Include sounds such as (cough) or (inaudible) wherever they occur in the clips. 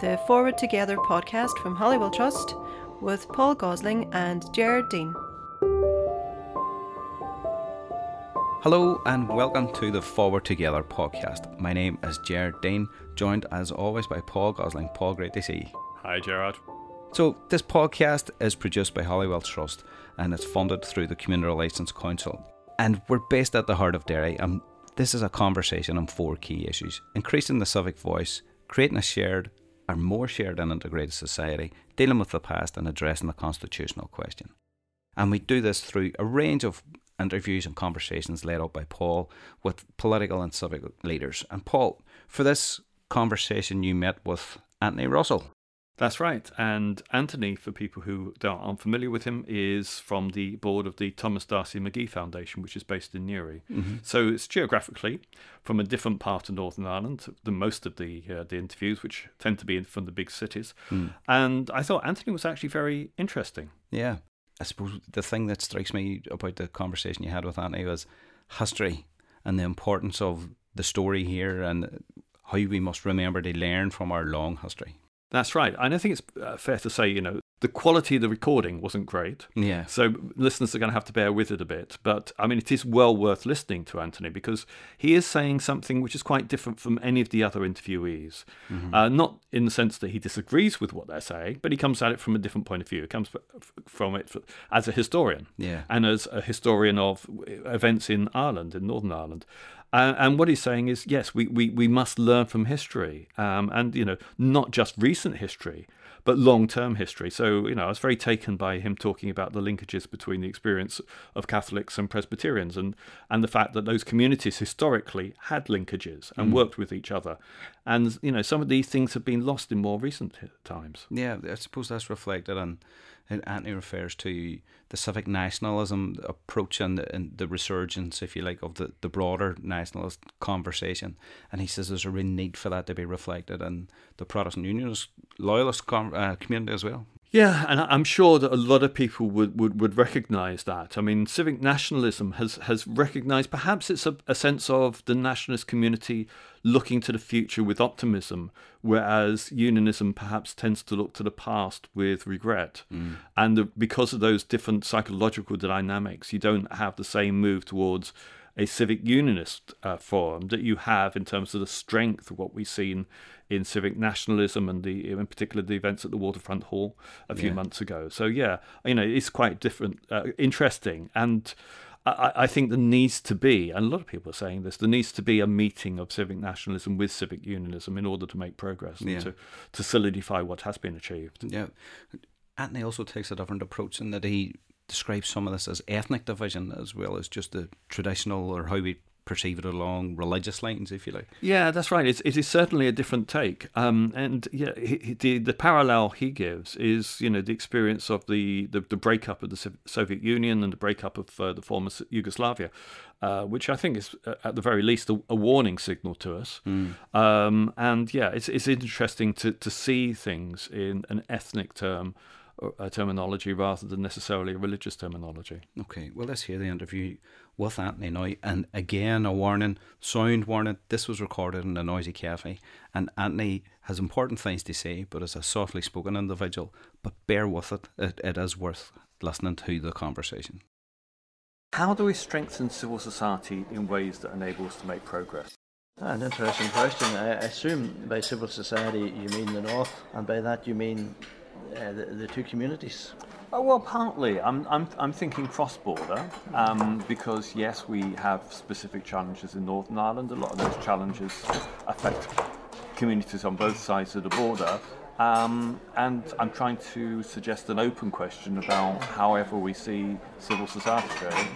the Forward Together podcast from Holywell Trust with Paul Gosling and Jared Dean. Hello and welcome to the Forward Together podcast. My name is Jared Dean, joined as always by Paul Gosling. Paul, great to see you. Hi, Jared. So, this podcast is produced by Holywell Trust and it's funded through the Community Relations Council. And we're based at the heart of Derry, and this is a conversation on four key issues increasing the civic voice, creating a shared or more shared and integrated society, dealing with the past, and addressing the constitutional question. And we do this through a range of interviews and conversations led out by Paul with political and civic leaders. And Paul, for this conversation, you met with Anthony Russell. That's right. And Anthony, for people who aren't familiar with him, is from the board of the Thomas D'Arcy McGee Foundation, which is based in Newry. Mm-hmm. So it's geographically from a different part of Northern Ireland than most of the uh, the interviews, which tend to be from the big cities. Mm. And I thought Anthony was actually very interesting. Yeah. I suppose the thing that strikes me about the conversation you had with Anthony was history and the importance of the story here and how we must remember to learn from our long history. That's right. And I think it's uh, fair to say, you know, the quality of the recording wasn't great. Yeah. So listeners are going to have to bear with it a bit. But I mean, it is well worth listening to Anthony because he is saying something which is quite different from any of the other interviewees. Mm-hmm. Uh, not in the sense that he disagrees with what they're saying, but he comes at it from a different point of view. He comes from it as a historian. Yeah. And as a historian of events in Ireland, in Northern Ireland. Uh, and what he's saying is, yes, we, we, we must learn from history, um, and you know, not just recent history, but long term history. So, you know, I was very taken by him talking about the linkages between the experience of Catholics and Presbyterians and, and the fact that those communities historically had linkages and mm. worked with each other. And, you know, some of these things have been lost in more recent times. Yeah, I suppose that's reflected on and Anthony refers to the civic nationalism approach and the, and the resurgence, if you like, of the, the broader nationalist conversation. And he says there's a real need for that to be reflected in the Protestant Unionist loyalist com- uh, community as well. Yeah, and I'm sure that a lot of people would, would, would recognise that. I mean, civic nationalism has, has recognised perhaps it's a, a sense of the nationalist community looking to the future with optimism, whereas unionism perhaps tends to look to the past with regret. Mm. And the, because of those different psychological dynamics, you don't have the same move towards a civic unionist uh, forum that you have in terms of the strength of what we've seen in civic nationalism and the in particular the events at the Waterfront Hall a few yeah. months ago. So yeah, you know it's quite different, uh, interesting, and I, I, think there needs to be, and a lot of people are saying this, there needs to be a meeting of civic nationalism with civic unionism in order to make progress yeah. and to to solidify what has been achieved. Yeah. Anthony also takes a different approach in that he describes some of this as ethnic division as well as just the traditional or how we perceive it along religious lines, if you like. Yeah, that's right. It's, it is certainly a different take. Um, and yeah, he, he, the the parallel he gives is you know the experience of the the, the breakup of the Soviet Union and the breakup of uh, the former Yugoslavia. Uh, which I think is, uh, at the very least, a, a warning signal to us. Mm. Um, and yeah, it's it's interesting to, to see things in an ethnic term a terminology rather than necessarily a religious terminology. Okay, well, let's hear the interview with Anthony now. And again, a warning, sound warning. This was recorded in a noisy cafe, and Anthony has important things to say, but is a softly spoken individual. But bear with it; it, it is worth listening to the conversation. How do we strengthen civil society in ways that enable us to make progress? Ah, an interesting question. I assume by civil society you mean the North, and by that you mean uh, the, the, two communities? Oh, well, partly. I'm, I'm, I'm thinking cross border um, because, yes, we have specific challenges in Northern Ireland. A lot of those challenges affect communities on both sides of the border. Um, and I'm trying to suggest an open question about however we see civil society going.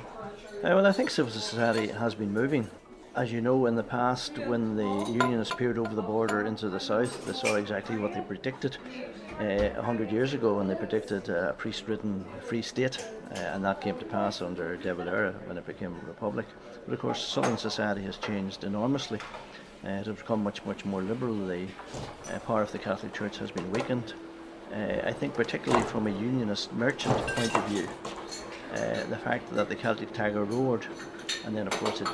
Uh, well, I think civil society has been moving. As you know, in the past, when the Unionists peered over the border into the south, they saw exactly what they predicted uh, 100 years ago when they predicted a priest ridden free state, uh, and that came to pass under De Valera when it became a republic. But of course, Southern society has changed enormously. Uh, it has become much, much more liberal. The uh, power of the Catholic Church has been weakened. Uh, I think, particularly from a unionist merchant point of view, uh, the fact that the Celtic Tiger roared, and then of course it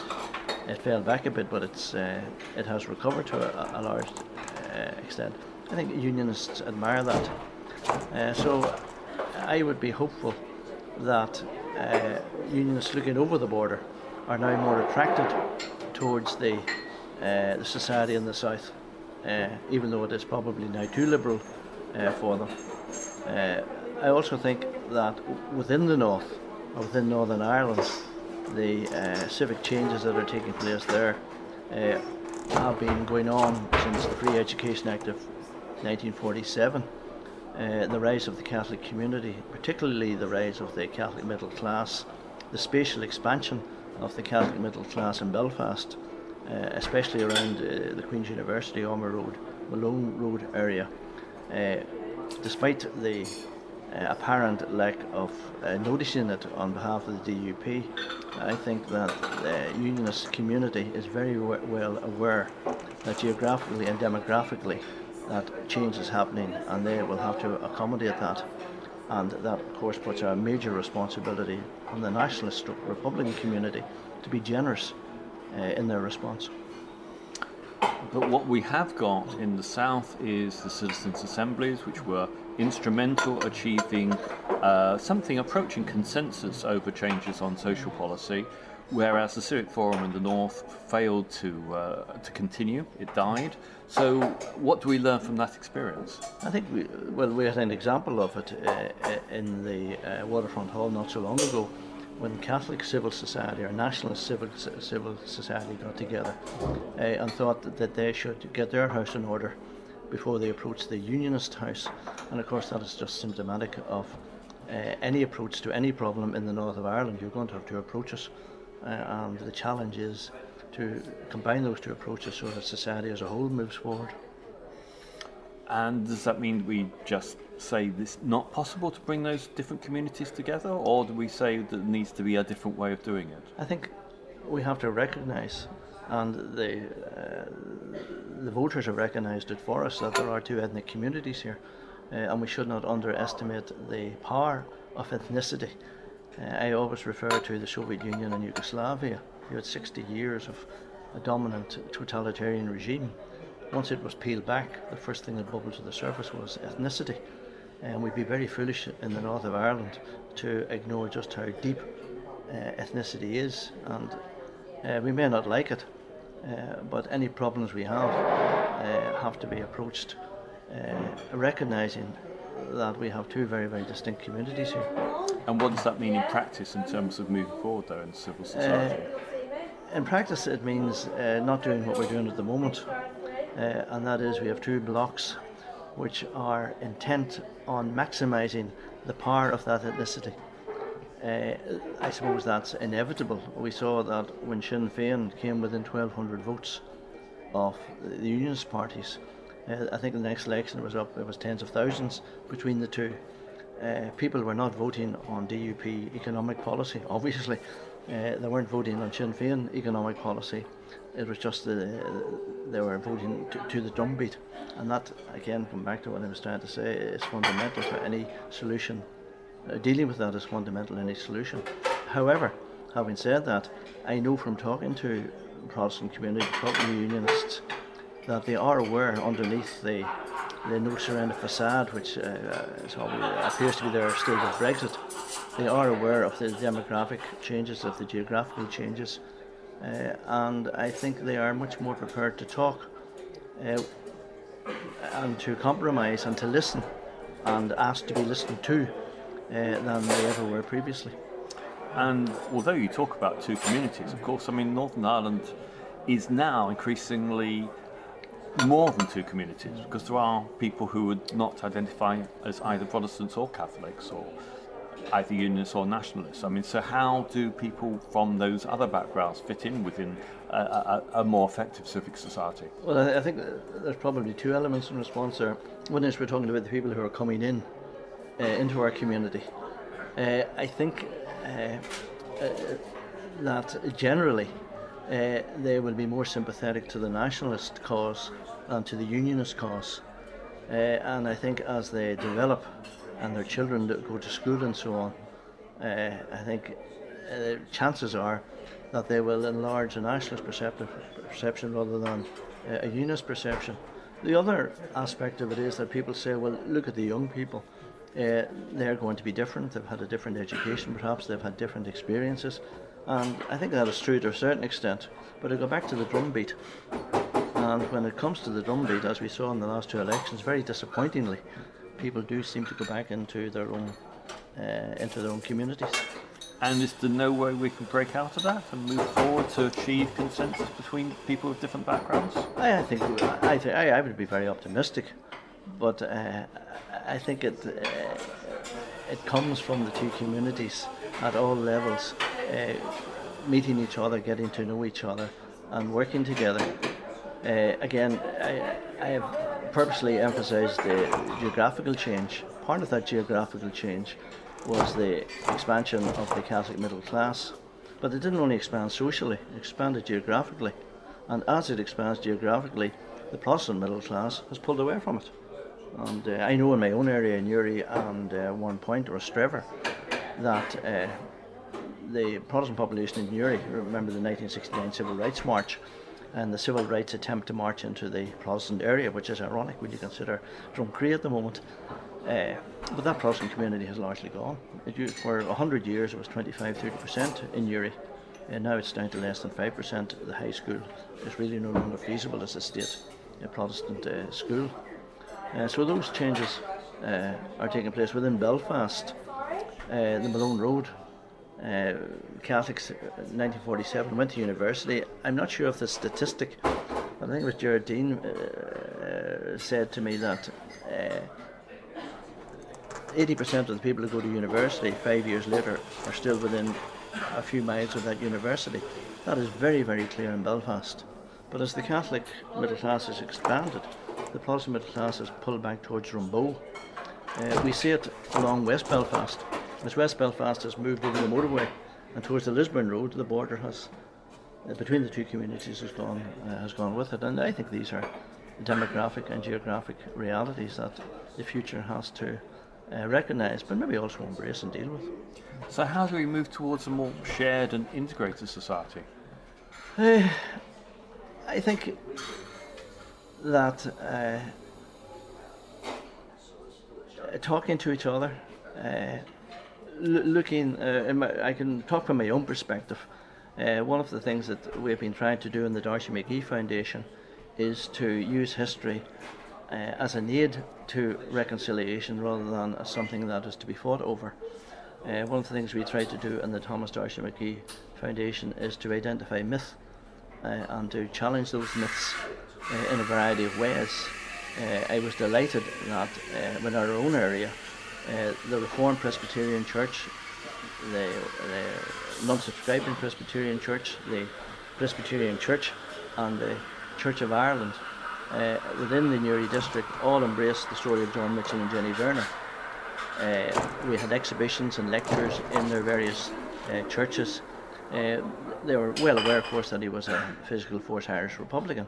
it fell back a bit, but it's uh, it has recovered to a, a large uh, extent I think unionists admire that. Uh, so I would be hopeful that uh, unionists looking over the border are now more attracted towards the, uh, the society in the south, uh, even though it is probably now too liberal for them. I also think that within the north, or within Northern Ireland, the uh, civic changes that are taking place there have been going on since the Free Education Act of 1947. Uh, the rise of the Catholic community, particularly the rise of the Catholic middle class, the spatial expansion of the Catholic middle class in Belfast, uh, especially around uh, the Queen's University, Ormeau Road, Malone Road area. Uh, despite the uh, apparent lack of uh, noticing it on behalf of the DUP, I think that the unionist community is very well aware that geographically and demographically that change is happening and they will have to accommodate that. And that, of course, puts a major responsibility on the nationalist Republican community to be generous uh, in their response. But what we have got in the South is the citizens' assemblies, which were instrumental achieving uh, something approaching consensus over changes on social policy, whereas the Civic Forum in the North failed to uh, to continue. It died. So, what do we learn from that experience? I think we well we had an example of it uh, in the uh, Waterfront Hall not so long ago when Catholic civil society or nationalist civil civil society got together uh, and thought that they should get their house in order before they approached the unionist house, and of course that is just symptomatic of uh, any approach to any problem in the north of Ireland. You're going to have to approach us, uh, and the challenge is to combine those two approaches so that society as a whole moves forward. And does that mean we just say it's not possible to bring those different communities together, or do we say that there needs to be a different way of doing it? I think we have to recognise, and the uh, the voters have recognised it for us that there are two ethnic communities here, uh, and we should not underestimate the power of ethnicity. Uh, I always refer to the Soviet Union and Yugoslavia. You had 60 years of a dominant totalitarian regime. Once it was peeled back, the first thing that bubbled to the surface was ethnicity. And we'd be very foolish in the north of Ireland to ignore just how deep uh, ethnicity is. And uh, we may not like it, but any problems we have uh, have to be approached uh, recognizing that we have two very, very distinct communities here. And what does that mean in practice in terms of moving forward, though, in civil society? in practice, it means not doing what we're doing at the moment, and that is we have two blocks which are intent on maximising the power of that ethnicity. Uh, I suppose that's inevitable. We saw that when Sinn Féin came within 1,200 votes of the Unionist parties, uh, I think the next election was up, it was tens of thousands between the two. Uh, people were not voting on DUP economic policy, obviously. Uh, they weren't voting on Sinn Féin economic policy. It was just the, they were voting to, to the drumbeat. And that, again, come back to what I was trying to say, is fundamental to any solution uh, dealing with that is fundamental in any solution. However, having said that, I know from talking to Protestant community, talking to unionists, that they are aware underneath the the no surrender facade, which uh, uh appears to be their state of Brexit, they are aware of the demographic changes, of the geographical changes, uh, and I think they are much more prepared to talk uh, and to compromise and to listen and ask to be listened to Uh, than they ever were previously. And although you talk about two communities, of course, I mean, Northern Ireland is now increasingly more than two communities because there are people who would not identify as either Protestants or Catholics or either unionists or nationalists. I mean, so how do people from those other backgrounds fit in within a, a, a more effective civic society? Well, I think there's probably two elements in response there. One is we're talking about the people who are coming in uh, into our community. Uh, I think uh, that generally they will be more sympathetic to the nationalist cause than to the unionist cause. and I think as they develop and their children go to school and so on, I think chances are that they will enlarge a nationalist perception rather than a unionist perception. The other aspect of it is that people say, well, look at the young people. Uh, they're going to be different. They've had a different education, perhaps. They've had different experiences. And I think that is true to a certain extent. But I go back to the drumbeat. And when it comes to the drumbeat, as we saw in the last two elections, very disappointingly, people do seem to go back into their own uh, into their own communities. And is there no way we can break out of that and move forward to achieve consensus between people with different backgrounds? I, I think I, th- I, I would be very optimistic, but uh, I think it uh, it comes from the two communities at all levels, uh, meeting each other, getting to know each other, and working together. Uh, again, I, I have purposely emphasised the geographical change. Part of that geographical change was the expansion of the Catholic middle class. But it didn't only expand socially, it expanded geographically. And as it expands geographically, the Protestant middle class has pulled away from it. And uh, I know in my own area in Newry and uh, Point or Strever that uh, the Protestant population in Newry, remember the 1969 Civil Rights March, and the civil rights attempt to march into the Protestant area, which is ironic when you consider Drumcree at the moment. Uh, but that Protestant community has largely gone. It, for 100 years it was 25 30% in Newry, and now it's down to less than 5%. The high school is really no longer feasible as a state a Protestant uh, school. Uh, so those changes uh, are taking place within Belfast. Uh, the Malone Road uh, Catholics 1947 went to university. I'm not sure of the statistic. I think it was Jared Dean said to me that 80% of the people who go to university five years later are still within a few miles of that university. That is very, very clear in Belfast. But as the Catholic middle class has expanded, the Protestant middle class has pulled back towards Rumbo. Uh, we see it along West Belfast. As West Belfast has moved over the motorway and towards the Lisburn Road, the border has uh, between the two communities has gone uh, has gone with it. And I think these are demographic and geographic realities that the future has to uh, recognise, but maybe also embrace and deal with. So, how do we move towards a more shared and integrated society? Uh, I think that uh, talking to each other, uh, looking, uh, my, I can talk from my own perspective. Uh, one of the things that we've been trying to do in the D'Arcy McGee Foundation is to use history uh, as an aid to reconciliation rather than as something that is to be fought over. Uh, one of the things we try to do in the Thomas D'Arcy McGee Foundation is to identify myth and to challenge those myths uh, in a variety of ways. Uh, I was delighted that uh, in our own area, the Reformed Presbyterian Church, the, the non-subscribing Presbyterian Church, the Presbyterian Church, and the Church of Ireland uh, within the Newry district all embraced the story of John Mitchel and Jenny Verner. Uh, we had exhibitions and lectures in their various uh, churches. Uh, they were well aware, of course, that he was a physical force Irish Republican.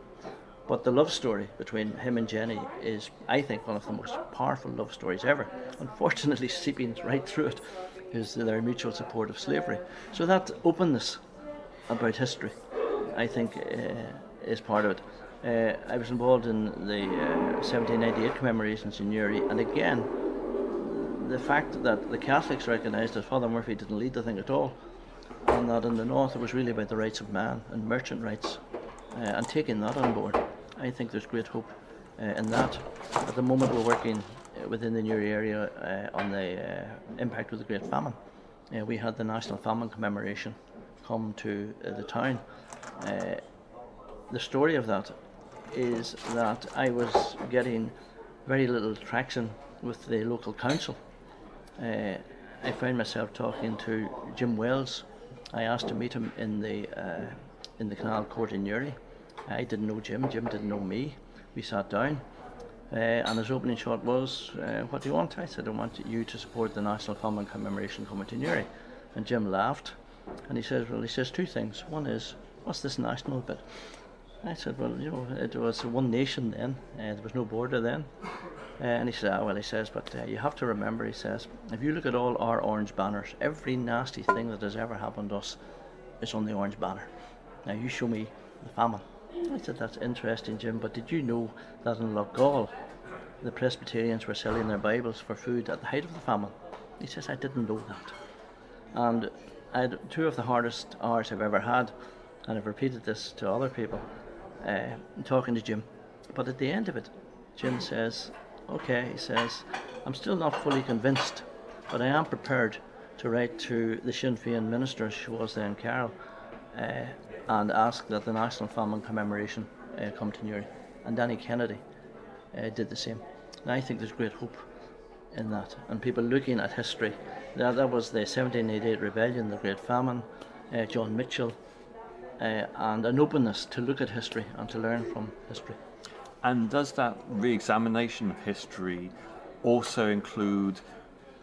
But the love story between him and Jenny is, I think, one of the most powerful love stories ever. Unfortunately, (laughs) seeping right through it is their mutual support of slavery. So that openness about history, I think, uh, is part of it. Uh, I was involved in the uh, 1798 commemorations in Newry, and again, the fact that the Catholics recognised that Father Murphy didn't lead the thing at all, and that in the north it was really about the rights of man and merchant rights, uh, and taking that on board, I think there's great hope uh, in that. At the moment, we're working uh, within the Newry area uh, on the impact of the Great Famine. we had the National Famine Commemoration come to the town. the story of that is that I was getting very little traction with the local council. Uh, I found myself talking to Jim Wells. I asked to meet him in the uh, in the Canal Court in Newry. I didn't know Jim. Jim didn't know me. We sat down, uh, and his opening shot was, uh, "What do you want?" I said, "I want you to support the National Famine Commemoration Committee Newry." And Jim laughed, and he says, "Well, he says two things. One is, what's this national bit?" I said, well, you know, it was one nation then, uh, there was no border then. Uh, and he said, ah, well, he says, but uh, you have to remember, he says, if you look at all our orange banners, every nasty thing that has ever happened to us is on the orange banner. Now, you show me the famine, I said, That's interesting, Jim, but did you know that in Loughgall, the Presbyterians were selling their Bibles for food at the height of the famine? He says, I didn't know that. And I had two of the hardest hours I've ever had, and I've repeated this to other people, uh, talking to Jim. But at the end of it, Jim says, Okay, he says, I'm still not fully convinced, but I am prepared to write to the Sinn Féin minister, who was then Carol, uh, and ask that the National Famine Commemoration uh, come to Newry. And Danny Kennedy uh, did the same. And I think there's great hope in that. And people looking at history, that, that was the 1788 rebellion, the Great Famine, uh, John Mitchel, uh, and an openness to look at history and to learn from history. And does that re examination of history also include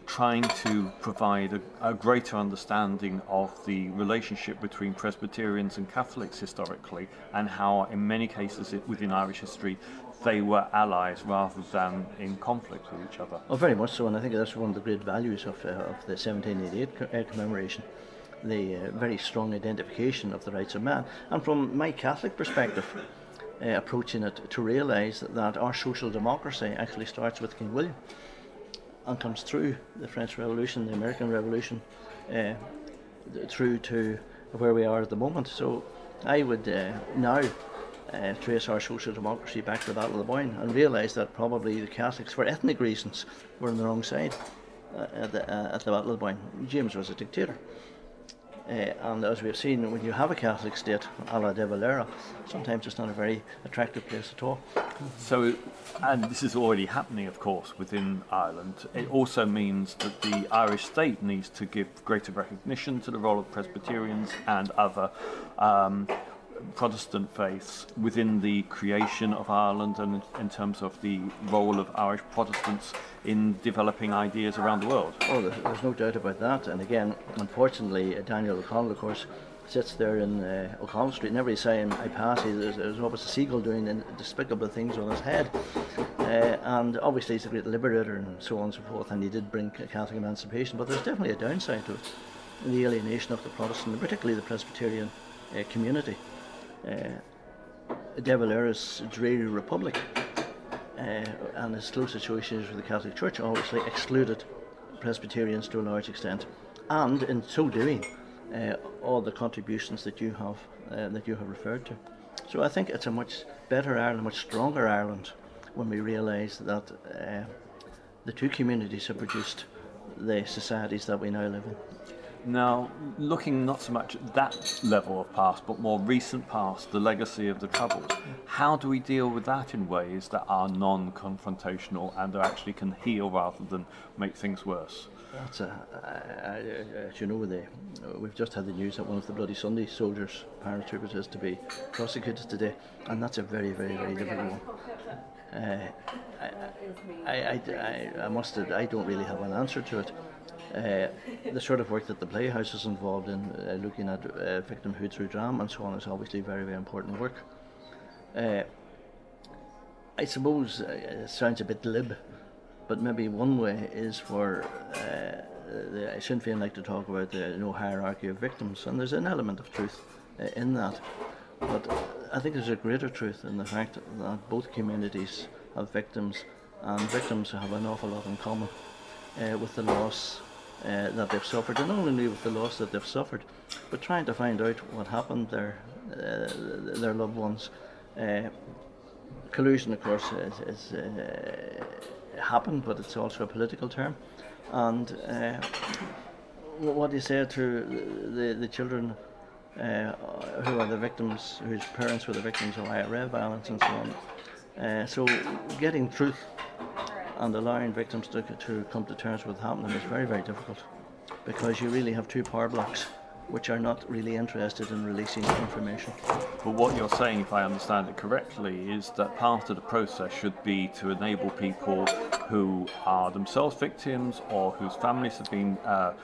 trying to provide a, a, greater understanding of the relationship between Presbyterians and Catholics historically, and how, in many cases within Irish history, they were allies rather than in conflict with each other. Oh, very much so, and I think that's one of the great values of, uh, of the 1788 co- uh, commemoration. The uh, very strong identification of the rights of man. And from my Catholic perspective, uh, approaching it to realise that our social democracy actually starts with King William and comes through the French Revolution, the American Revolution, uh, through to where we are at the moment. So I would uh, now uh, trace our social democracy back to the Battle of the Boyne and realise that probably the Catholics, for ethnic reasons, were on the wrong side at, the, at the Battle of the Boyne. James was a dictator. Uh, and as we've seen, when you have a Catholic state, a la De Valera, sometimes it's not a very attractive place at all. So, and this is already happening, of course, within Ireland. It also means that the Irish state needs to give greater recognition to the role of Presbyterians and other um, Protestant faiths within the creation of Ireland and in terms of the role of Irish Protestants in developing ideas around the world. Oh, there's, no doubt about that. And again, unfortunately, uh, Daniel O'Connell, of course, sits there in uh, O'Connell Street, and every time I pass, he, there's, there's always a seagull doing despicable things on his head. Uh, and obviously, he's a great liberator and so on and so forth, and he did bring Catholic emancipation, but there's definitely a downside to it the alienation of the Protestant, and particularly the Presbyterian uh, community. Uh, De Valera's dreary republic uh, and his close associations with the Catholic Church obviously excluded Presbyterians to a large extent, and in so doing, uh, all the contributions that you have that you have referred to. So I think it's a much better Ireland, a much stronger Ireland, when we realise that the two communities have produced the societies that we now live in. Now, looking not so much at that level of past, but more recent past, the legacy of the Troubles, how do we deal with that in ways that are non confrontational and that actually can heal rather than make things worse? That's a, I, I, as you know, the, we've just had the news that one of the Bloody Sunday soldiers, paratroopers, is to be prosecuted today, and that's a very, very, very difficult one. Uh, I, I, I, I, must I don't really have an answer to it. Uh, the sort of work that the Playhouse is involved in, uh, looking at uh, victimhood through drama and so on, is obviously very, very important work. Uh, I suppose uh, it sounds a bit lib, but maybe one way is for the Sinn Féin like to talk about the no hierarchy of victims, and there's an element of truth in that. But I think there's a greater truth in the fact that both communities have victims, and victims have an awful lot in common with the loss uh, that they've suffered, and only with the loss that they've suffered, but trying to find out what happened their uh, their loved ones. Uh, collusion, of course, is, is uh, happened, but it's also a political term. And uh, what do you say to the the children uh, who are the victims, whose parents were the victims of IRA violence and so on? so, getting truth and allowing victims to, to come to terms with happening is very, very difficult because you really have two power blocks which are not really interested in releasing information. But what you're saying, if I understand it correctly, is that part of the process should be to enable people who are themselves victims or whose families have been uh,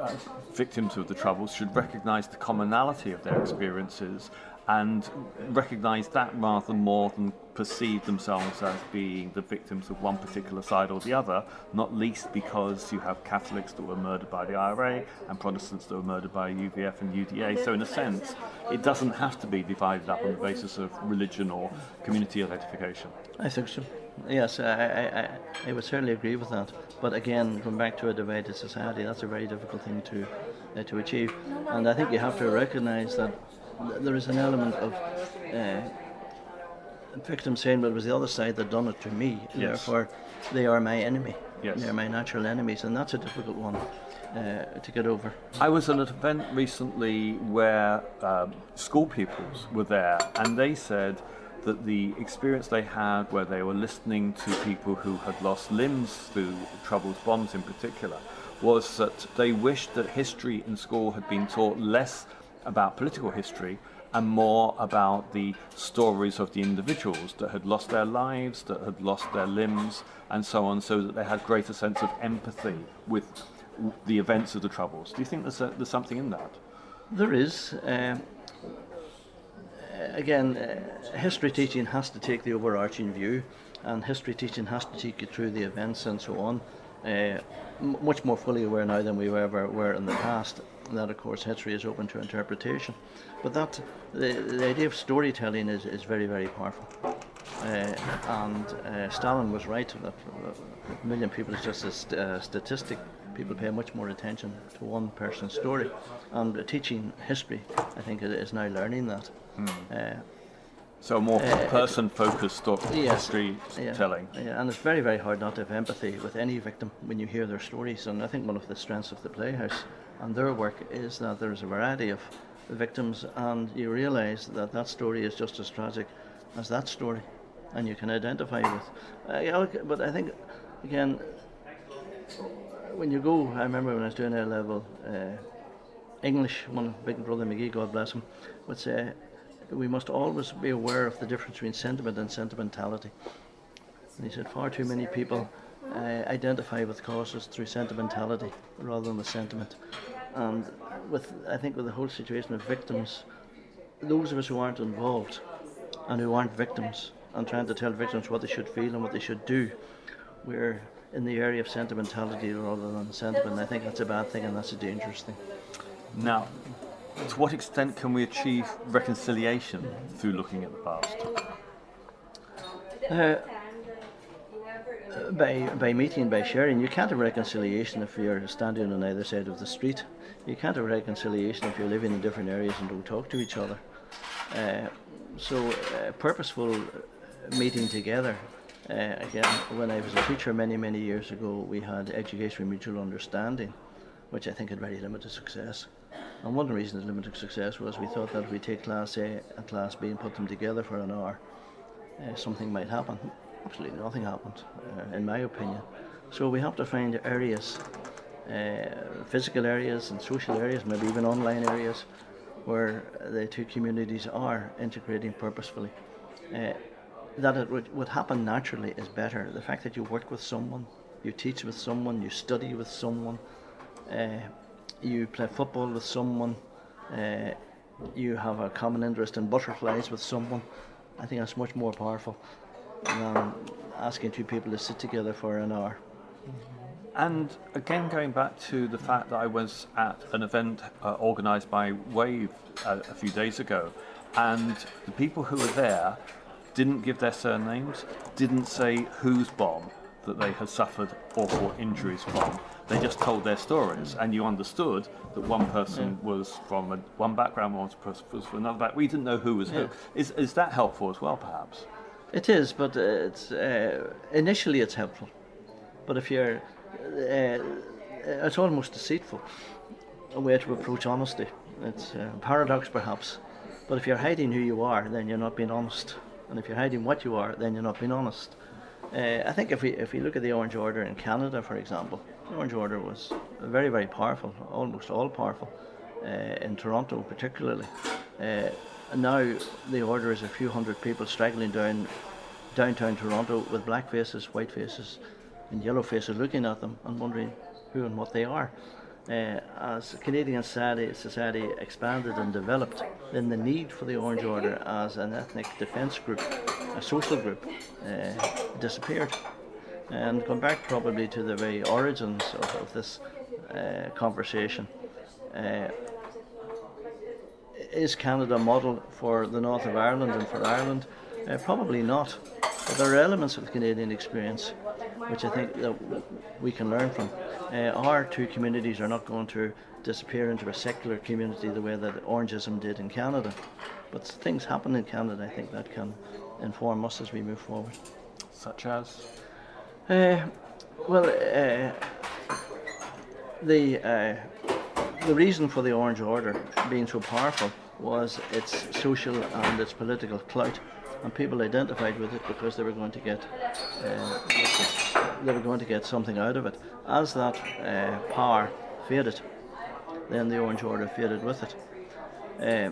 uh, victims of the troubles should recognise the commonality of their experiences and recognise that rather more than perceive themselves as being the victims of one particular side or the other, not least because you have Catholics that were murdered by the IRA and Protestants that were murdered by UVF and UDA. So, in a sense, it doesn't have to be divided up on the basis of religion or community identification. I think so. Yes, I, I, I, would certainly agree with that. But again, going back to a divided society, that's a very difficult thing to uh, to achieve. And I think you have to recognise that there is an element of uh, victims saying, "Well, it was the other side that done it to me, Yes. therefore they are my enemy. Yes. They're my natural enemies," and that's a difficult one uh, to get over. I was at an event recently where um, school pupils were there, and they said that the experience they had, where they were listening to people who had lost limbs through troubled bombs in particular, was that they wished that history in school had been taught less about political history and more about the stories of the individuals that had lost their lives, that had lost their limbs, and so on, so that they had greater sense of empathy with the events of the Troubles. Do you think there's, a, there's something in that? There is. Um, again, uh, history teaching has to take the overarching view, and history teaching has to take you through the events and so on. Uh, much more fully aware now than we ever were in the past. That, of course, history is open to interpretation. But that the, the idea of storytelling is, is very, very powerful. Uh, and uh, Stalin was right that a million people is just a st- uh, statistic. People pay much more attention to one person's story, and teaching history, I think, is- is now learning that. Uh, So a more Uh, person-focused sto- Yes. history yeah, telling. yeah, and it's very, very hard not to have empathy with any victim when you hear their stories. And I think one of the strengths of the Playhouse and their work is that there's a variety of victims, and you realise that that story is just as tragic as that story, and you can identify with. Uh, but I think, again, when you go, I remember when I was doing A level uh, English, one Big Brother McGee, God bless him, would say, we must always be aware of the difference between sentiment and sentimentality. And he said, far too many people uh, identify with causes through sentimentality rather than the sentiment. And with, I think, with the whole situation of victims, those of us who aren't involved and who aren't victims and trying to tell victims what they should feel and what they should do, we're in the area of sentimentality rather than sentiment. I think that's a bad thing and that's a dangerous thing. Now, to what extent can we achieve reconciliation through looking at the past? Uh, by by meeting, by sharing, you can't have reconciliation if you're standing on either side of the street. You can't have reconciliation if you're living in different areas and don't talk to each other. Uh, so, uh, purposeful meeting together. Uh, again, when I was a teacher many many years ago, we had education mutual understanding, which I think had very limited success. And one of the reasons it limited success was we thought that if we take class A and class B and put them together for an hour, uh, something might happen. Absolutely nothing happened, uh, in my opinion. So we have to find areas, uh, physical areas and social areas, maybe even online areas, where the two communities are integrating purposefully. That it would, would happen naturally is better. The fact that you work with someone, you teach with someone, you study with someone, you play football with someone, uh, you have a common interest in butterflies with someone. I think that's much more powerful than asking two people to sit together for an hour. And again, going back to the fact that I was at an event uh, organised by Wave uh, a few days ago, and the people who were there didn't give their surnames, didn't say whose bomb that they had suffered awful injuries from. They just told their stories, and you understood that one person was from a, one background, one person was from another background. We didn't know who was Yeah. who. Is, is that helpful as well, perhaps? It is, but uh, it's uh, initially it's helpful. But if you're, uh, it's almost deceitful a way to approach honesty. It's a paradox, perhaps. But if you're hiding who you are, then you're not being honest. And if you're hiding what you are, then you're not being honest. Uh, I think if we if we look at the Orange Order in Canada, for example, the Orange Order was very very powerful, almost all powerful, uh, in Toronto particularly. Uh, now the order is a few hundred people straggling down downtown Toronto with black faces, white faces, and yellow faces looking at them and wondering who and what they are. Uh, as Canadian society, society expanded and developed, then the need for the Orange Order as an ethnic defence group a social group uh, disappeared. And going back probably to the very origins of, of this uh, conversation, is Canada a model for the north of Ireland and for Ireland? Probably not. But there are elements of the Canadian experience which I think that we can learn from. Uh, our two communities are not going to disappear into a secular community the way that Orangeism did in Canada. But things happen in Canada, I think that can inform us as we move forward. Such as? Uh, well, uh, the uh, the reason for the Orange Order being so powerful was its social and its political clout, and people identified with it because they were going to get uh, they were going to get something out of it. As that uh, power faded, then the Orange Order faded with it. Uh,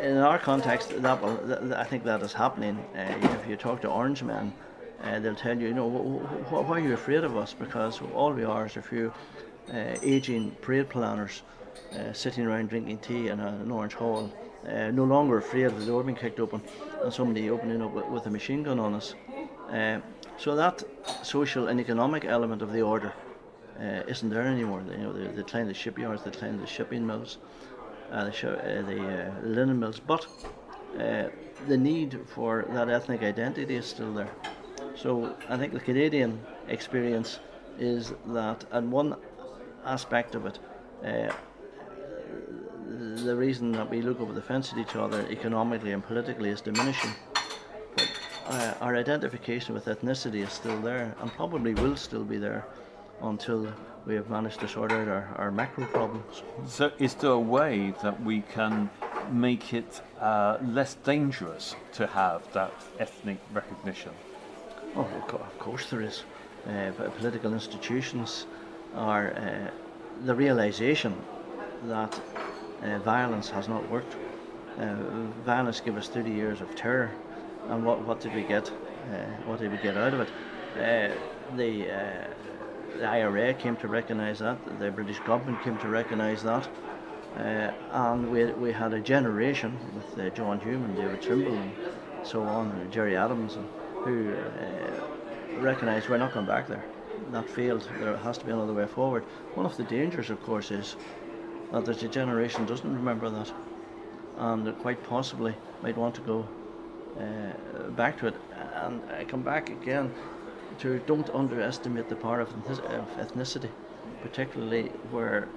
in our context, that will, th- I think that is happening. Uh, if you talk to Orange men, uh, they'll tell you, you know, wh- wh- why are you afraid of us? Because all we are is a few uh, aging parade planners uh, sitting around drinking tea in an orange hall, uh, no longer afraid of the door being kicked open and somebody opening up with, with a machine gun on us. Uh, so that social and economic element of the order uh, isn't there anymore. You know, they, they claim the shipyards, they claim the shipping mills, uh, the, sh- uh, the uh, linen mills, but the need for that ethnic identity is still there. So I think the Canadian experience is that, and one aspect of it, the reason that we look over the fence at each other economically and politically is diminishing. Uh, our identification with ethnicity is still there and probably will still be there until we have managed to sort out our, our macro problems. So, is there a way that we can make it uh, less dangerous to have that ethnic recognition? Oh, of course there is. Uh, political institutions are uh, the realization that uh, violence has not worked. Uh, violence gave us 30 years of terror, and what, what did we get? Uh, what did we get out of it? Uh, the, uh, the IRA came to recognise that, the British government came to recognise that, uh, and we, we had a generation with uh, John Hume and David Trimble and so on, and Gerry Adams, and, who uh, recognised we're not going back there. That failed. There has to be another way forward. One of the dangers, of course, is that there's a generation doesn't remember that, and quite possibly might want to go uh, back to it. And I come back again to don't underestimate the power of of ethnicity, particularly where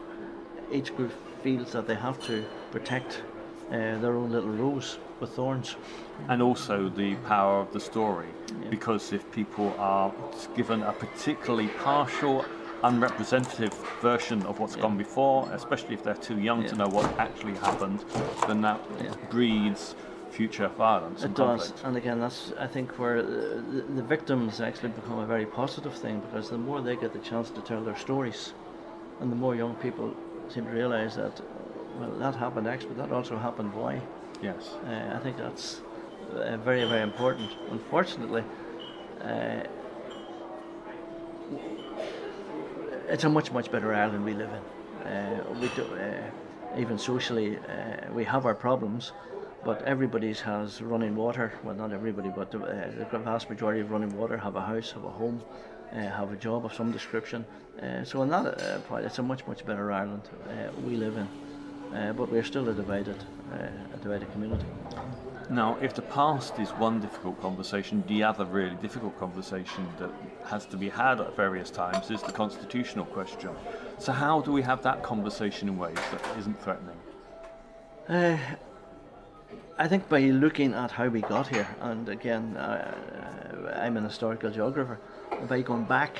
each group feels that they have to protect uh, their own little rose with thorns. and also the power of the story. Because if people are given a particularly partial, unrepresentative version of what's Yeah. gone before, especially if they're too young to know what actually happened, then that Yeah. breeds future violence It does, conflict. and again, that's I think where the, the victims actually become a very positive thing because the more they get the chance to tell their stories, and the more young people seem to realise that, well, that happened X, but that also happened Y. Yes. Uh, I think that's uh, very, very important. Unfortunately, uh, it's a much, much better island we live in. Uh, we do, uh, even socially, uh, we have our problems, but everybody's has running water. Well, not everybody, but the, uh, the vast majority of running water have a house, have a home, uh, have a job of some description. Uh, so in that uh, point, it's a much, much better Ireland uh, we live in. Uh, but we're still a divided, uh, a divided community. Now, if the past is one difficult conversation, the other really difficult conversation that has to be had at various times is the constitutional question. So, how do we have that conversation in ways that isn't threatening? I think by looking at how we got here, and again, uh, I'm an historical geographer, by going back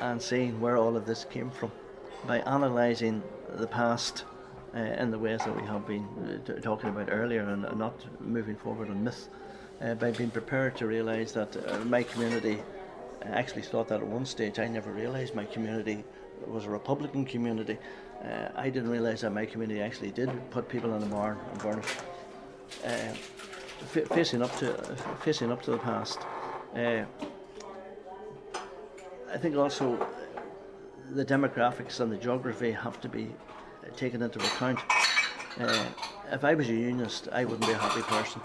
and seeing where all of this came from, by analysing the past uh, in the ways that we have been uh, t- talking about earlier and not moving forward on myth, uh, by being prepared to realise that uh, my community I actually thought that at one stage. I never realised my community was a Republican community. I didn't realise that my community actually did put people in the barn and burn it. Uh, fa- facing up to facing up to the past. Uh, I think also the demographics and the geography have to be taken into account. Uh, if I was a unionist, I wouldn't be a happy person.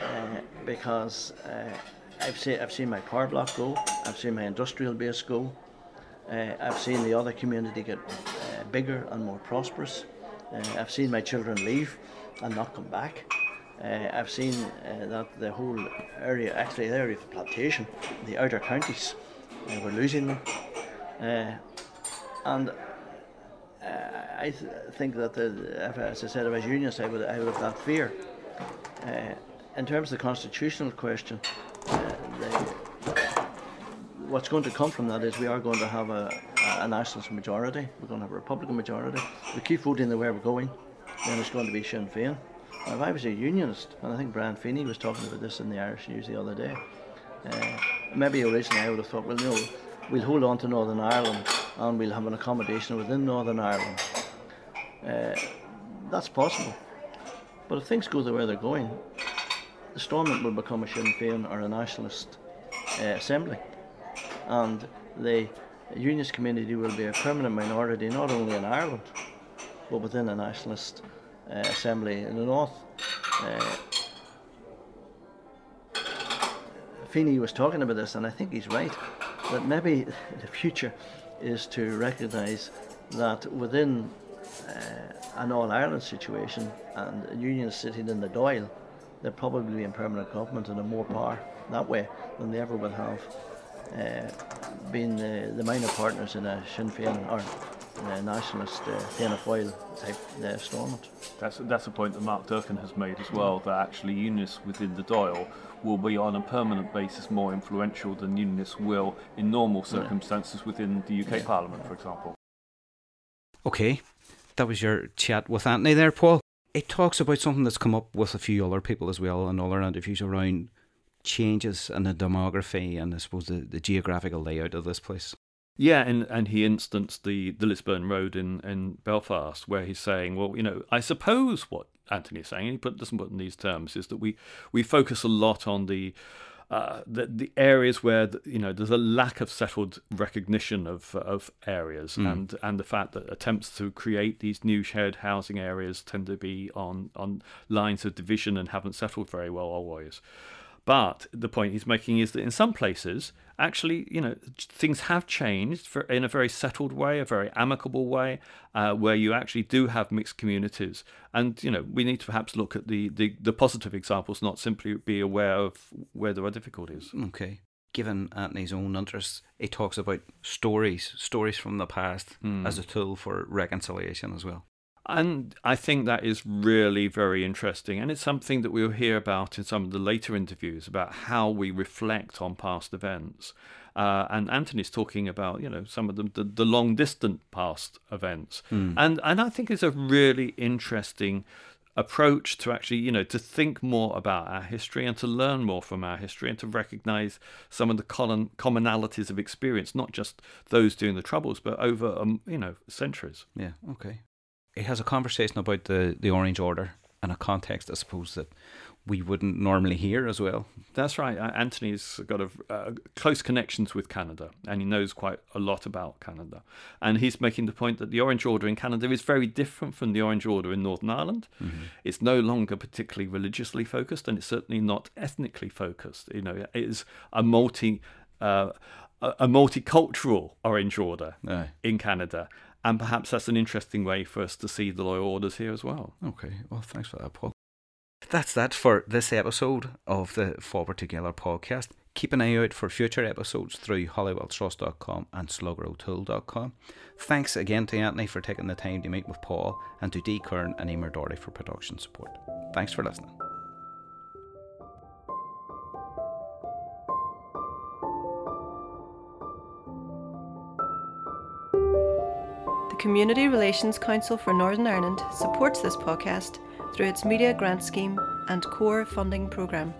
uh, because uh, I've seen I've seen my power block go, I've seen my industrial base go, uh, I've seen the other community get uh, bigger and more prosperous. I've seen my children leave and not come back. Uh, I've seen uh, that the whole area, actually the area of the plantation, the outer counties, uh, we're losing them. Uh, and uh, I th- think that, the, if, as I said, if I was unionist, I would, I would have that fear. Uh, in terms of the constitutional question, the, what's going to come from that is we are going to have a, a nationalist majority. We're going to have a Republican majority. We keep voting the way we're going, then it's going to be Sinn Féin. If I was a unionist, and I think Brian Feeney was talking about this in the Irish News the other day, uh, maybe originally I would have thought, well, no, we'll hold on to Northern Ireland and we'll have an accommodation within Northern Ireland. Uh, that's possible. But if things go the way they're going, the Stormont will become a Sinn Féin or a nationalist uh, assembly. And the unionist community will be a permanent minority not only in Ireland, but within a nationalist assembly in the north. Uh, Feeney was talking about this, and I think he's right, that maybe (laughs) the future is to recognise that within uh, an All Ireland situation and a union sitting in the Dáil, they'll probably be in permanent government and have more power that way than they ever will have uh, being the, the minor partners in a Sinn Féin or uh, nationalist uh, Fianna Fáil type uh, Stormont. That's that's a point that Mark Durkan has made as well. That actually unionists within the Dáil will be on a permanent basis more influential than unionists will in normal circumstances within the UK Parliament, for example. Okay, that was your chat with Anthony there, Paul. It talks about something that's come up with a few other people as well in other interviews around changes in the demography and I suppose the, the geographical layout of this place. Yeah, and, and he instanced the, the Lisburn Road in, in Belfast, where he's saying, well, you know, I suppose what Anthony is saying, and he put, doesn't put in these terms, is that we, we focus a lot on the, uh, the the areas where the, you know there's a lack of settled recognition of of areas, Mm. and and the fact that attempts to create these new shared housing areas tend to be on on lines of division and haven't settled very well always. But the point he's making is that in some places, actually, you know, things have changed for, in a very settled way, a very amicable way, uh, where you actually do have mixed communities. And you know, we need to perhaps look at the, the, the positive examples, not simply be aware of where there are difficulties. Okay. Given Anthony's own interests, he talks about stories, stories from the past, as a tool for reconciliation as well. And I think that is really very interesting. And it's something that we'll hear about in some of the later interviews about how we reflect on past events. Uh, and Anthony's talking about, you know, some of the, the, the long distant past events. And, and I think it's a really interesting approach to actually, you know, to think more about our history and to learn more from our history and to recognize some of the common, commonalities of experience, not just those during the Troubles, but over, um, you know, centuries. Yeah, okay. It has a conversation about the, the Orange Order in a context, I suppose, that we wouldn't normally hear as well. That's right. Anthony's got a, uh, close connections with Canada, and he knows quite a lot about Canada. And he's making the point that the Orange Order in Canada is very different from the Orange Order in Northern Ireland. It's no longer particularly religiously focused, and it's certainly not ethnically focused. You know, it is a multi. Uh, a a multicultural Orange Order in Canada, and perhaps that's an interesting way for us to see the loyal orders here as well. Okay, well, thanks for that, Paul. That's that for this episode of the Forward Together podcast. Keep an eye out for future episodes through holywelltrust.com and sluggerotoole.com. Thanks again to Anthony for taking the time to meet with Paul and to Dee Kern and Emer Doherty for production support. Thanks for listening. Community Relations Council for Northern Ireland supports this podcast through its media grant scheme and core funding programme.